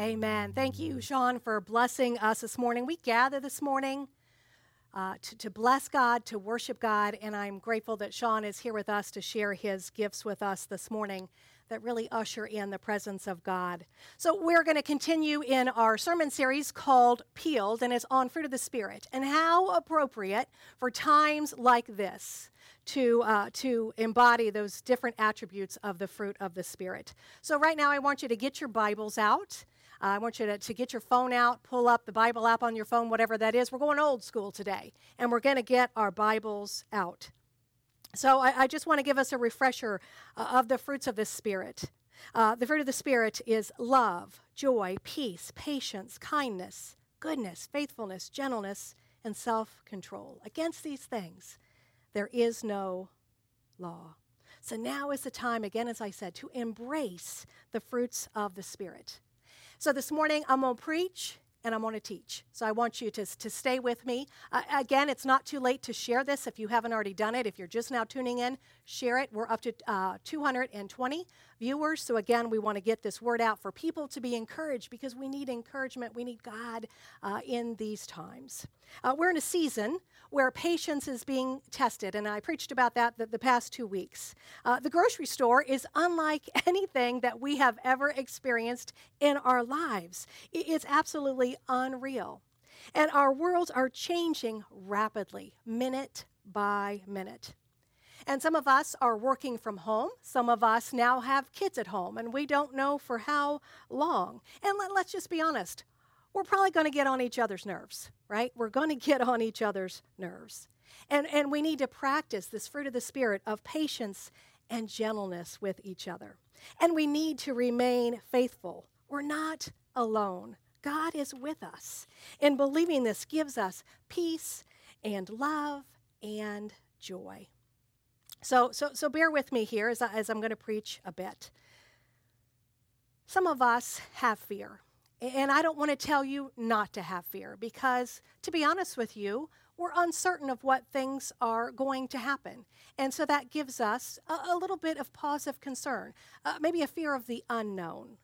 Amen. Thank you, Sean, for blessing us this morning. We gather this morning uh, to, to bless God, to worship God, and I'm grateful that Sean is here with us to share his gifts with us this morning that really usher in the presence of God. So, we're going to continue in our sermon series called Peeled, and it's on fruit of the Spirit, and how appropriate for times like this to, uh, to embody those different attributes of the fruit of the Spirit. So, right now, I want you to get your Bibles out. Uh, I want you to, to get your phone out, pull up the Bible app on your phone, whatever that is. We're going old school today, and we're going to get our Bibles out. So I, I just want to give us a refresher uh, of the fruits of the Spirit. Uh, the fruit of the Spirit is love, joy, peace, patience, kindness, goodness, faithfulness, gentleness, and self control. Against these things, there is no law. So now is the time, again, as I said, to embrace the fruits of the Spirit. So this morning, I'm going to preach and I'm going to teach. So I want you to, to stay with me. Uh, again, it's not too late to share this if you haven't already done it. If you're just now tuning in, share it. We're up to uh, 220 viewers. So again, we want to get this word out for people to be encouraged because we need encouragement. We need God uh, in these times. Uh, we're in a season where patience is being tested, and I preached about that the, the past two weeks. Uh, the grocery store is unlike anything that we have ever experienced in our lives. It's absolutely unreal. And our worlds are changing rapidly, minute by minute. And some of us are working from home. Some of us now have kids at home, and we don't know for how long. And let, us just be honest, we're probably going to get on each other's nerves, right? We're going to get on each other's nerves. And, and we need to practice this fruit of the Spirit of patience and gentleness with each other. And we need to remain faithful. We're not alone. God is with us. And believing this gives us peace and love and joy. So, so, so bear with me here as, I, as I'm going to preach a bit. Some of us have fear. And I don't want to tell you not to have fear because, to be honest with you, we're uncertain of what things are going to happen. And so that gives us a, a little bit of pause of concern, uh, maybe a fear of the unknown.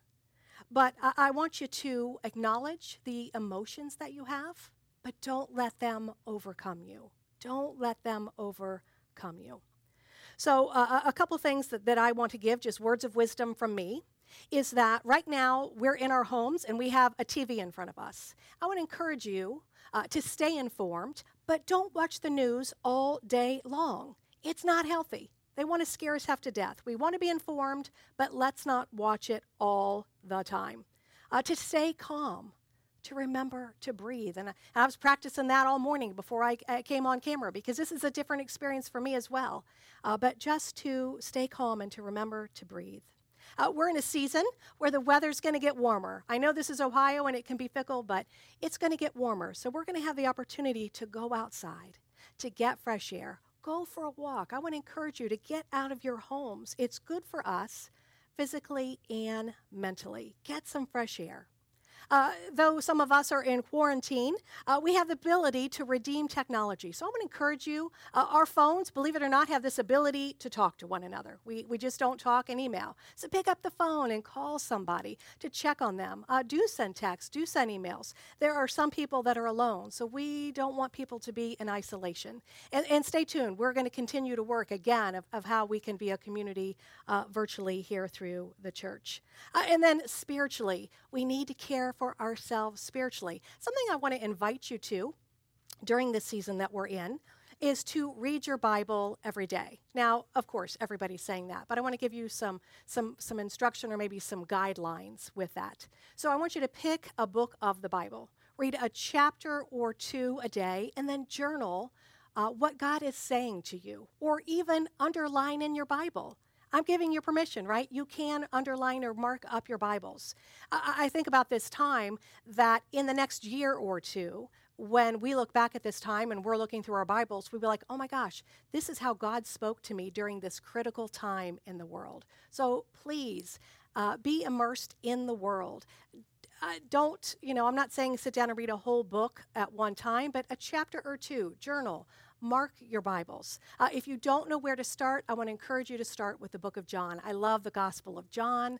But I, I want you to acknowledge the emotions that you have, but don't let them overcome you. Don't let them overcome you. So, uh, a couple things that, that I want to give, just words of wisdom from me, is that right now we're in our homes and we have a TV in front of us. I want to encourage you uh, to stay informed, but don't watch the news all day long. It's not healthy. They want to scare us half to death. We want to be informed, but let's not watch it all the time. Uh, to stay calm, to remember to breathe. And I, I was practicing that all morning before I, I, came on camera because this is a different experience for me as well. Uh, but just to stay calm and to remember to breathe. Uh, we're in a season where the weather's going to get warmer. I know this is Ohio and it can be fickle, but it's going to get warmer. So we're going to have the opportunity to go outside, to get fresh air, go for a walk. I want to encourage you to get out of your homes. It's good for us physically and mentally. Get some fresh air. Uh, though some of us are in quarantine, uh, we have the ability to redeem technology. So I'm going to encourage you. Uh, our phones, believe it or not, have this ability to talk to one another. We, we just don't talk and email. So pick up the phone and call somebody to check on them. Uh, do send texts, do send emails. There are some people that are alone, so we don't want people to be in isolation. And, and stay tuned. We're going to continue to work again of, of how we can be a community uh, virtually here through the church. Uh, and then spiritually, we need to care for ourselves spiritually. Something I want to invite you to during this season that we're in is to read your Bible every day. Now, of course, everybody's saying that, but I want to give you some, some, some instruction or maybe some guidelines with that. So I want you to pick a book of the Bible, read a chapter or two a day, and then journal uh, what God is saying to you, or even underline in your Bible. I'm giving you permission, right? You can underline or mark up your Bibles. I, I think about this time that in the next year or two, when we look back at this time and we're looking through our Bibles, we'll be like, oh my gosh, this is how God spoke to me during this critical time in the world. So please uh, be immersed in the world. Uh, don't, you know, I'm not saying sit down and read a whole book at one time, but a chapter or two, journal, mark your Bibles. Uh, if you don't know where to start, I want to encourage you to start with the book of John. I love the Gospel of John.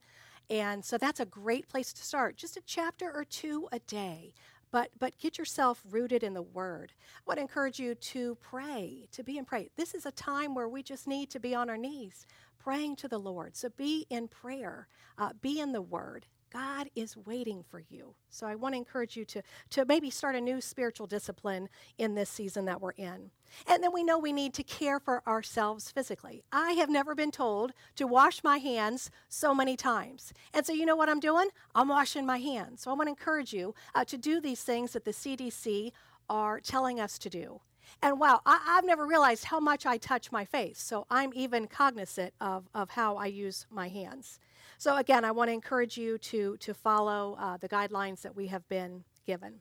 And so that's a great place to start. Just a chapter or two a day. But, but get yourself rooted in the Word. I want to encourage you to pray, to be in prayer. This is a time where we just need to be on our knees praying to the Lord. So be in prayer, uh, be in the Word. God is waiting for you. So I want to encourage you to, to maybe start a new spiritual discipline in this season that we're in. And then we know we need to care for ourselves physically. I have never been told to wash my hands so many times. And so you know what I'm doing? I'm washing my hands. So I want to encourage you uh, to do these things that the CDC are telling us to do. And wow, I, have never realized how much I touch my face. So I'm even cognizant of, of how I use my hands. So again, I want to encourage you to, to follow uh, the guidelines that we have been given.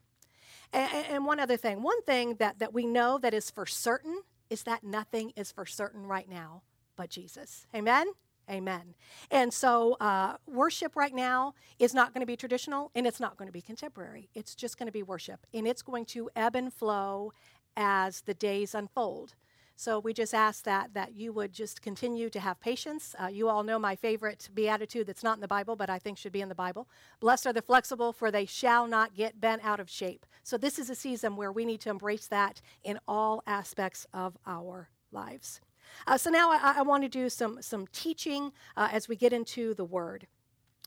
And, and one other thing, one thing that, that we know that is for certain is that nothing is for certain right now but Jesus. Amen? Amen. And so, uh, worship right now is not going to be traditional and it's not going to be contemporary. It's just going to be worship. And it's going to ebb and flow as the days unfold. So we just ask that that you would just continue to have patience. Uh, you all know my favorite beatitude that's not in the Bible, but I think should be in the Bible. Blessed are the flexible, for they shall not get bent out of shape. So this is a season where we need to embrace that in all aspects of our lives. Uh, so now I, I, want to do some some teaching uh, as we get into the Word.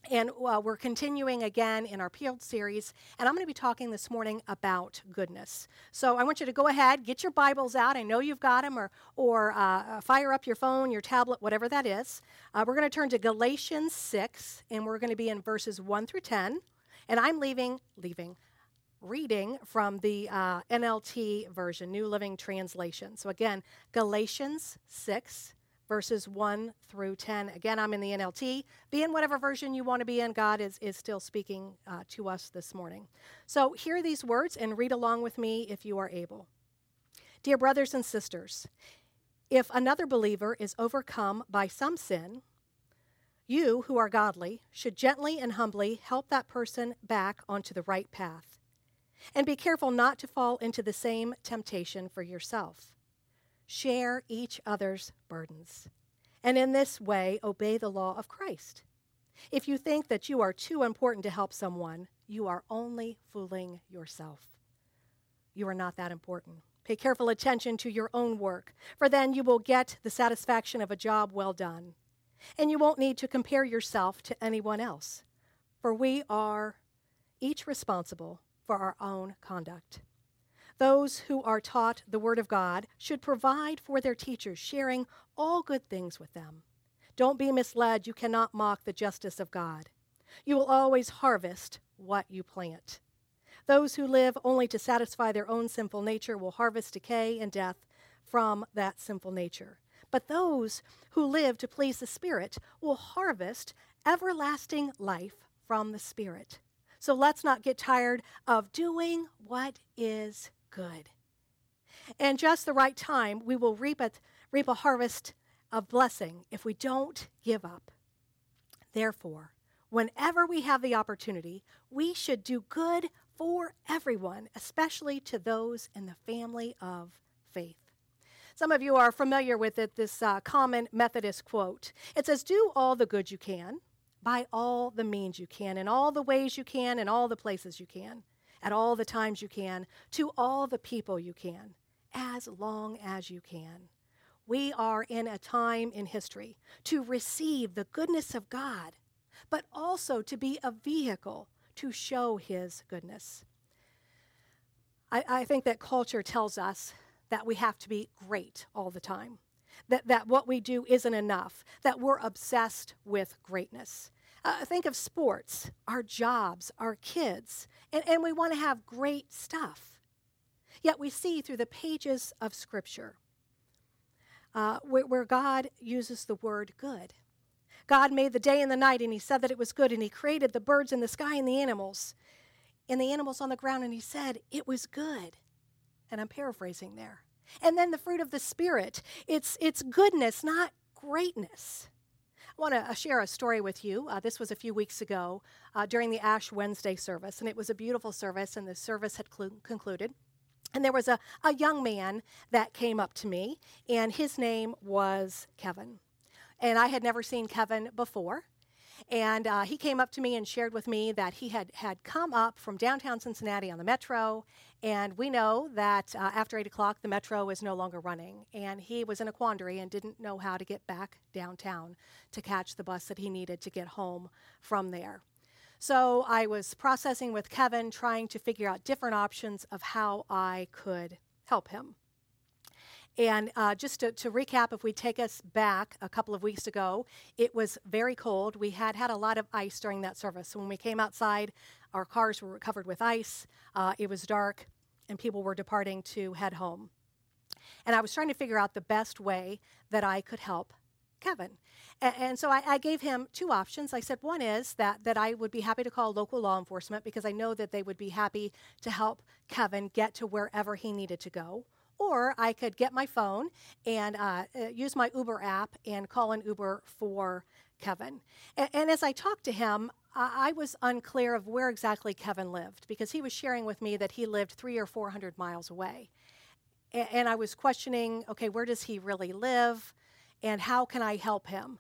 And uh, we're continuing again in our Peeled series, and I'm going to be talking this morning about goodness. So I want you to go ahead, get your Bibles out. I know you've got them, or, or uh, fire up your phone, your tablet, whatever that is. Uh, we're going to turn to Galatians 6, and we're going to be in verses 1 through 10. And I'm leaving, leaving, reading from the uh, NLT version, New Living Translation. So again, Galatians 6, verses 1 through 10. Again, I'm in the NLT. Be in whatever version you want to be in. God is, is still speaking uh, to us this morning. So hear these words and read along with me if you are able. Dear brothers and sisters, if another believer is overcome by some sin, you who are godly should gently and humbly help that person back onto the right path. And be careful not to fall into the same temptation for yourself share each other's burdens, and in this way obey the law of Christ. If you think that you are too important to help someone, you are only fooling yourself. You are not that important. Pay careful attention to your own work, for then you will get the satisfaction of a job well done. And you won't need to compare yourself to anyone else, for we are each responsible for our own conduct. Those who are taught the Word of God should provide for their teachers, sharing all good things with them. Don't be misled. You cannot mock the justice of God. You will always harvest what you plant. Those who live only to satisfy their own sinful nature will harvest decay and death from that sinful nature. But those who live to please the Spirit will harvest everlasting life from the Spirit. So let's not get tired of doing what is good. And just the right time, we will reap a, reap a harvest of blessing if we don't give up. Therefore, whenever we have the opportunity, we should do good for everyone, especially to those in the family of faith. Some of you are familiar with it, this uh, common Methodist quote. It says, Do all the good you can, by all the means you can, in all the ways you can, in all the places you can at all the times you can, to all the people you can, as long as you can. We are in a time in history to receive the goodness of God, but also to be a vehicle to show His goodness. I, I think that culture tells us that we have to be great all the time, that, that what we do isn't enough, that we're obsessed with greatness. Uh, think of sports, our jobs, our kids, and, and we want to have great stuff. Yet we see through the pages of Scripture uh, where, where God uses the word good. God made the day and the night, and He said that it was good, and He created the birds in the sky and the animals, and the animals on the ground, and He said it was good. And I'm paraphrasing there. And then the fruit of the Spirit, it's, it's goodness, not greatness. I want to uh, share a story with you. Uh, this was a few weeks ago uh, during the Ash Wednesday service, and it was a beautiful service, and the service had cl- concluded. And there was a, a young man that came up to me, and his name was Kevin. And I had never seen Kevin before. And uh, he came up to me and shared with me that he had, had come up from downtown Cincinnati on the metro. And we know that uh, after 8 o'clock, the metro is no longer running. And he was in a quandary and didn't know how to get back downtown to catch the bus that he needed to get home from there. So I was processing with Kevin, trying to figure out different options of how I could help him. And uh, just to, to, recap, if we take us back a couple of weeks ago, it was very cold. We had had a lot of ice during that service. So when we came outside, our cars were covered with ice. Uh, it was dark, and people were departing to head home. And I was trying to figure out the best way that I could help Kevin. And, and so I, I, gave him two options. I said, one is that, that I would be happy to call local law enforcement because I know that they would be happy to help Kevin get to wherever he needed to go. Or I could get my phone and uh, uh, use my Uber app and call an Uber for Kevin. And, and as I talked to him, I, I was unclear of where exactly Kevin lived because he was sharing with me that he lived three or 400 miles away. And, and I was questioning okay, where does he really live? And how can I help him?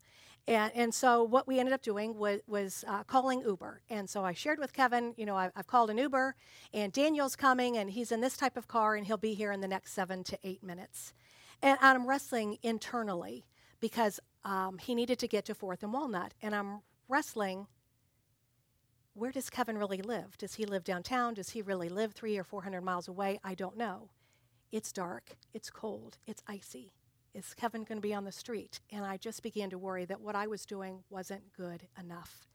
And, and so what we ended up doing was, was uh, calling Uber. And so I shared with Kevin, you know, I, have called an Uber, and Daniel's coming, and he's in this type of car, and he'll be here in the next seven to eight minutes. And I'm wrestling internally because um, he needed to get to Fourth and Walnut. And I'm wrestling where does Kevin really live? Does he live downtown? Does he really live three or 400 miles away? I don't know. It's dark, it's cold, it's icy is Kevin going to be on the street? And I just began to worry that what I was doing wasn't good enough.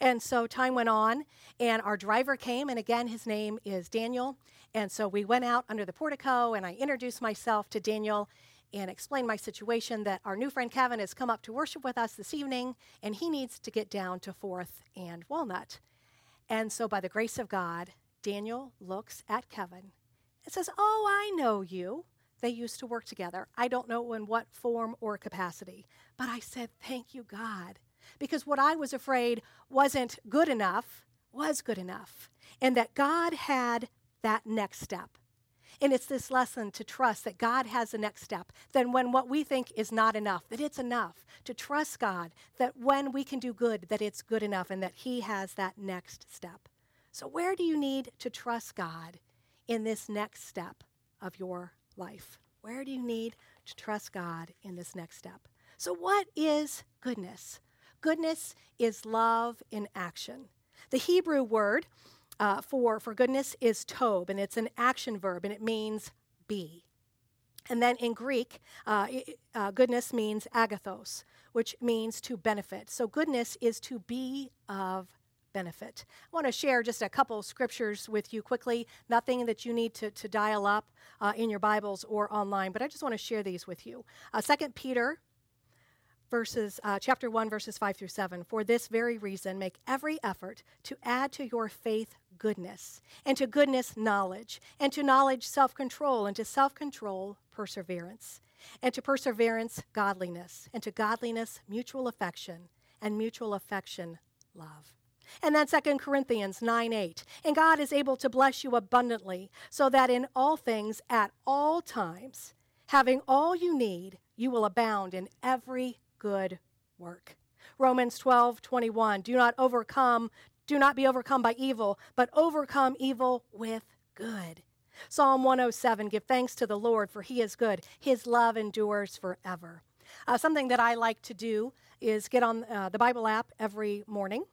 And so time went on, and our driver came, and again, his name is Daniel. And so we went out under the portico, and I introduced myself to Daniel and explained my situation that our new friend Kevin has come up to worship with us this evening, and he needs to get down to Fourth and Walnut. And so, by the grace of God, Daniel looks at Kevin and says, Oh, I know you. They used to work together. I don't know in what form or capacity. But I said, Thank you, God. Because what I was afraid wasn't good enough was good enough. And that God had that next step. And it's this lesson to trust that God has the next step. Then, when what we think is not enough, that it's enough. To trust God that when we can do good, that it's good enough and that He has that next step. So, where do you need to trust God in this next step of your life? Where do you need to trust God in this next step? So, what is goodness? Goodness is love in action. The Hebrew word uh, for, for goodness is tob, and it's an action verb, and it means be. And then in Greek, uh, uh, goodness means agathos, which means to benefit. So goodness is to be of benefit. I want to share just a couple scriptures with you quickly, nothing that you need to, to dial up uh, in your Bibles or online, but I just want to share these with you. Uh, 2 Peter verses uh, chapter 1 verses 5 through 7 for this very reason make every effort to add to your faith goodness and to goodness knowledge and to knowledge self-control and to self-control perseverance and to perseverance godliness and to godliness mutual affection and mutual affection love and then 2 Corinthians 9 8. And God is able to bless you abundantly, so that in all things, at all times, having all you need, you will abound in every good work. Romans 12 21. Do not overcome, do not be overcome by evil, but overcome evil with good. Psalm 107 Give thanks to the Lord, for he is good. His love endures forever. Uh, something that I like to do is get on uh, the Bible app every morning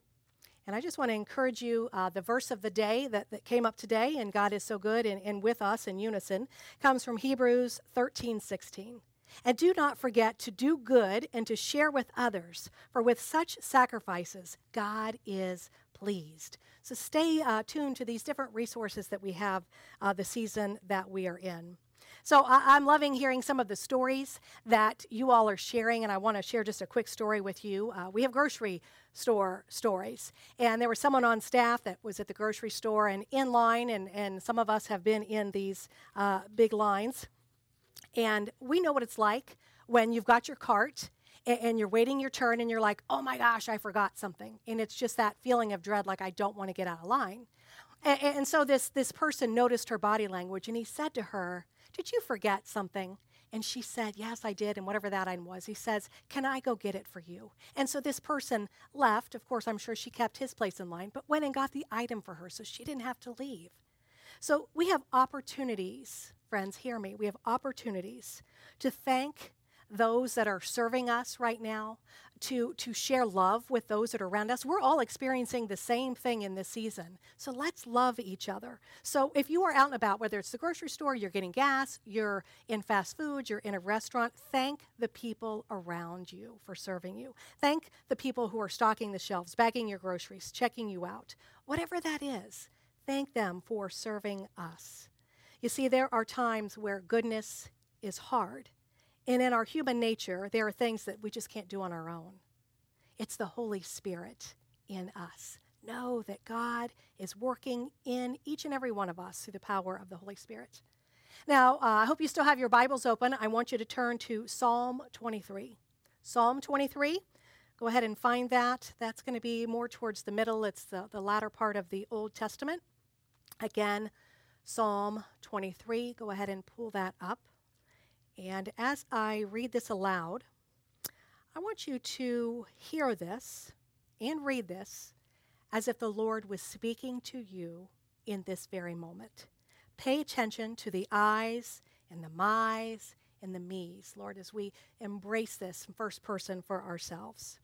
and I just want to encourage you uh, the verse of the day that, that came up today, and God is so good and, and with us in unison, comes from Hebrews 13 16. And do not forget to do good and to share with others, for with such sacrifices, God is pleased. So stay uh, tuned to these different resources that we have uh, the season that we are in. So I- am loving hearing some of the stories that you all are sharing, and I want to share just a quick story with you. Uh, we have grocery store stories, and there was someone on staff that was at the grocery store and in line, and, and some of us have been in these uh, big lines. And we know what it's like when you've got your cart and, you're waiting your turn and you're like, oh my gosh, I forgot something. And it's just that feeling of dread, like I don't want to get out of line. And, and so this, this person noticed her body language and he said to her, did you forget something? And she said, Yes, I did. And whatever that item was, he says, Can I go get it for you? And so this person left. Of course, I'm sure she kept his place in line, but went and got the item for her so she didn't have to leave. So we have opportunities, friends, hear me. We have opportunities to thank those that are serving us right now, to, to share love with those that are around us. We're all experiencing the same thing in this season. So let's love each other. So if you are out and about, whether it's the grocery store, you're getting gas, you're in fast food, you're in a restaurant, thank the people around you for serving you. Thank the people who are stocking the shelves, bagging your groceries, checking you out. Whatever that is, thank them for serving us. You see, there are times where goodness is hard and in our human nature, there are things that we just can't do on our own. It's the Holy Spirit in us. Know that God is working in each and every one of us through the power of the Holy Spirit. Now, uh, I hope you still have your Bibles open. I want you to turn to Psalm 23. Psalm 23. Go ahead and find that. That's going to be more towards the middle, it's the, the latter part of the Old Testament. Again, Psalm 23. Go ahead and pull that up. And as I read this aloud, I want you to hear this and read this as if the Lord was speaking to you in this very moment. Pay attention to the I's and the my's and the me's, Lord, as we embrace this first person for ourselves.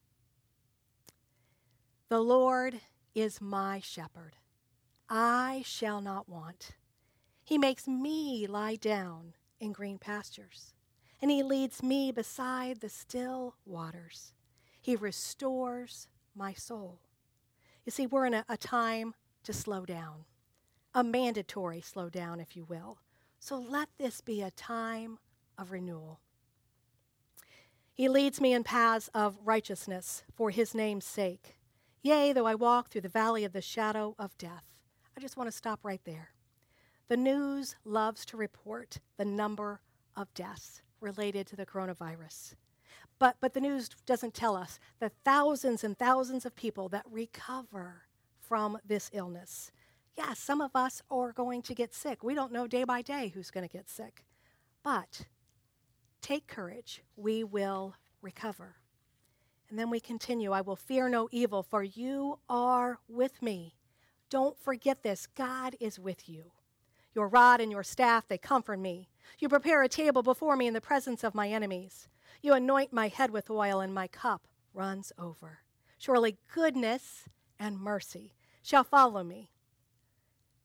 The Lord is my shepherd. I shall not want. He makes me lie down in green pastures, and He leads me beside the still waters. He restores my soul. You see, we're in a, a time to slow down, a mandatory slow down, if you will. So let this be a time of renewal. He leads me in paths of righteousness for his name's sake. Yea, though I walk through the valley of the shadow of death. I just want to stop right there. The news loves to report the number of deaths related to the coronavirus. But, but the news doesn't tell us the thousands and thousands of people that recover from this illness. Yes, yeah, some of us are going to get sick. We don't know day by day who's going to get sick. But take courage. We will recover. And then we continue I will fear no evil, for you are with me. Don't forget this God is with you. Your rod and your staff, they comfort me. You prepare a table before me in the presence of my enemies. You anoint my head with oil, and my cup runs over. Surely goodness and mercy shall follow me.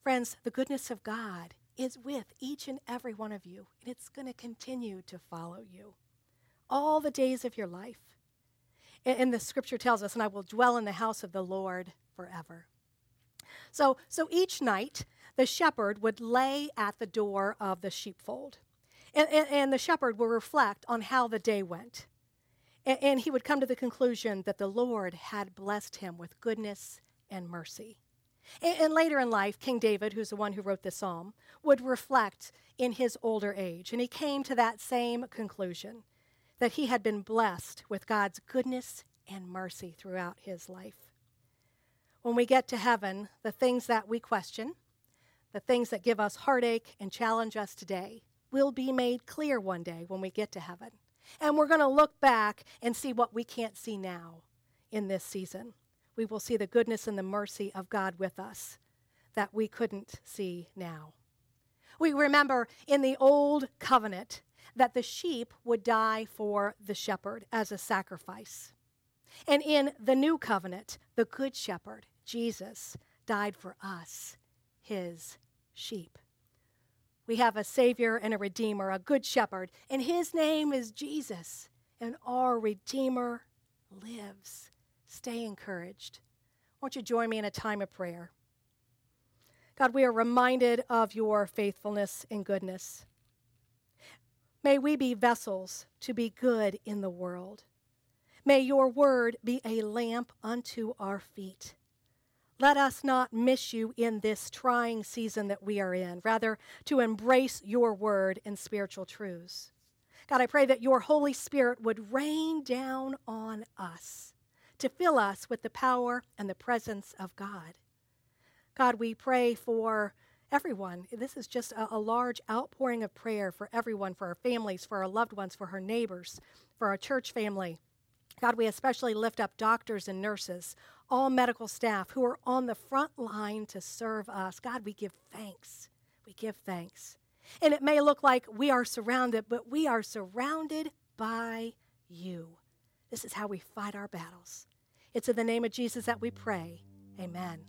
Friends, the goodness of God is with each and every one of you, and it's going to continue to follow you all the days of your life. And the scripture tells us, and I will dwell in the house of the Lord forever. So, so each night, the shepherd would lay at the door of the sheepfold. And, and, and the shepherd would reflect on how the day went. And, and he would come to the conclusion that the Lord had blessed him with goodness and mercy. And, later in life, King David, who's the one who wrote the psalm, would reflect in his older age. And he came to that same conclusion that he had been blessed with God's goodness and mercy throughout his life. When we get to heaven, the things that we question, the things that give us heartache and challenge us today will be made clear one day when we get to heaven. And we're going to look back and see what we can't see now in this season. We will see the goodness and the mercy of God with us that we couldn't see now. We remember in the old covenant that the sheep would die for the shepherd as a sacrifice. And in the new covenant, the good shepherd, Jesus, died for us his sheep. We have a Savior and a Redeemer, a Good Shepherd, and his name is Jesus, and our Redeemer lives. Stay encouraged. Won't you join me in a time of prayer? God, we are reminded of your faithfulness and goodness. May we be vessels to be good in the world. May your word be a lamp unto our feet let us not miss you in this trying season that we are in, rather, to embrace your word and spiritual truths. God, I pray that your Holy Spirit would rain down on us to fill us with the power and the presence of God. God, we pray for everyone. This is just a, a, large outpouring of prayer for everyone, for our families, for our loved ones, for our neighbors, for our church family. God, we especially lift up doctors and nurses, all medical staff who are on the front line to serve us. God, we give thanks. We give thanks. And it may look like we are surrounded, but we are surrounded by you. This is how we fight our battles. It's in the name of Jesus that we pray. Amen.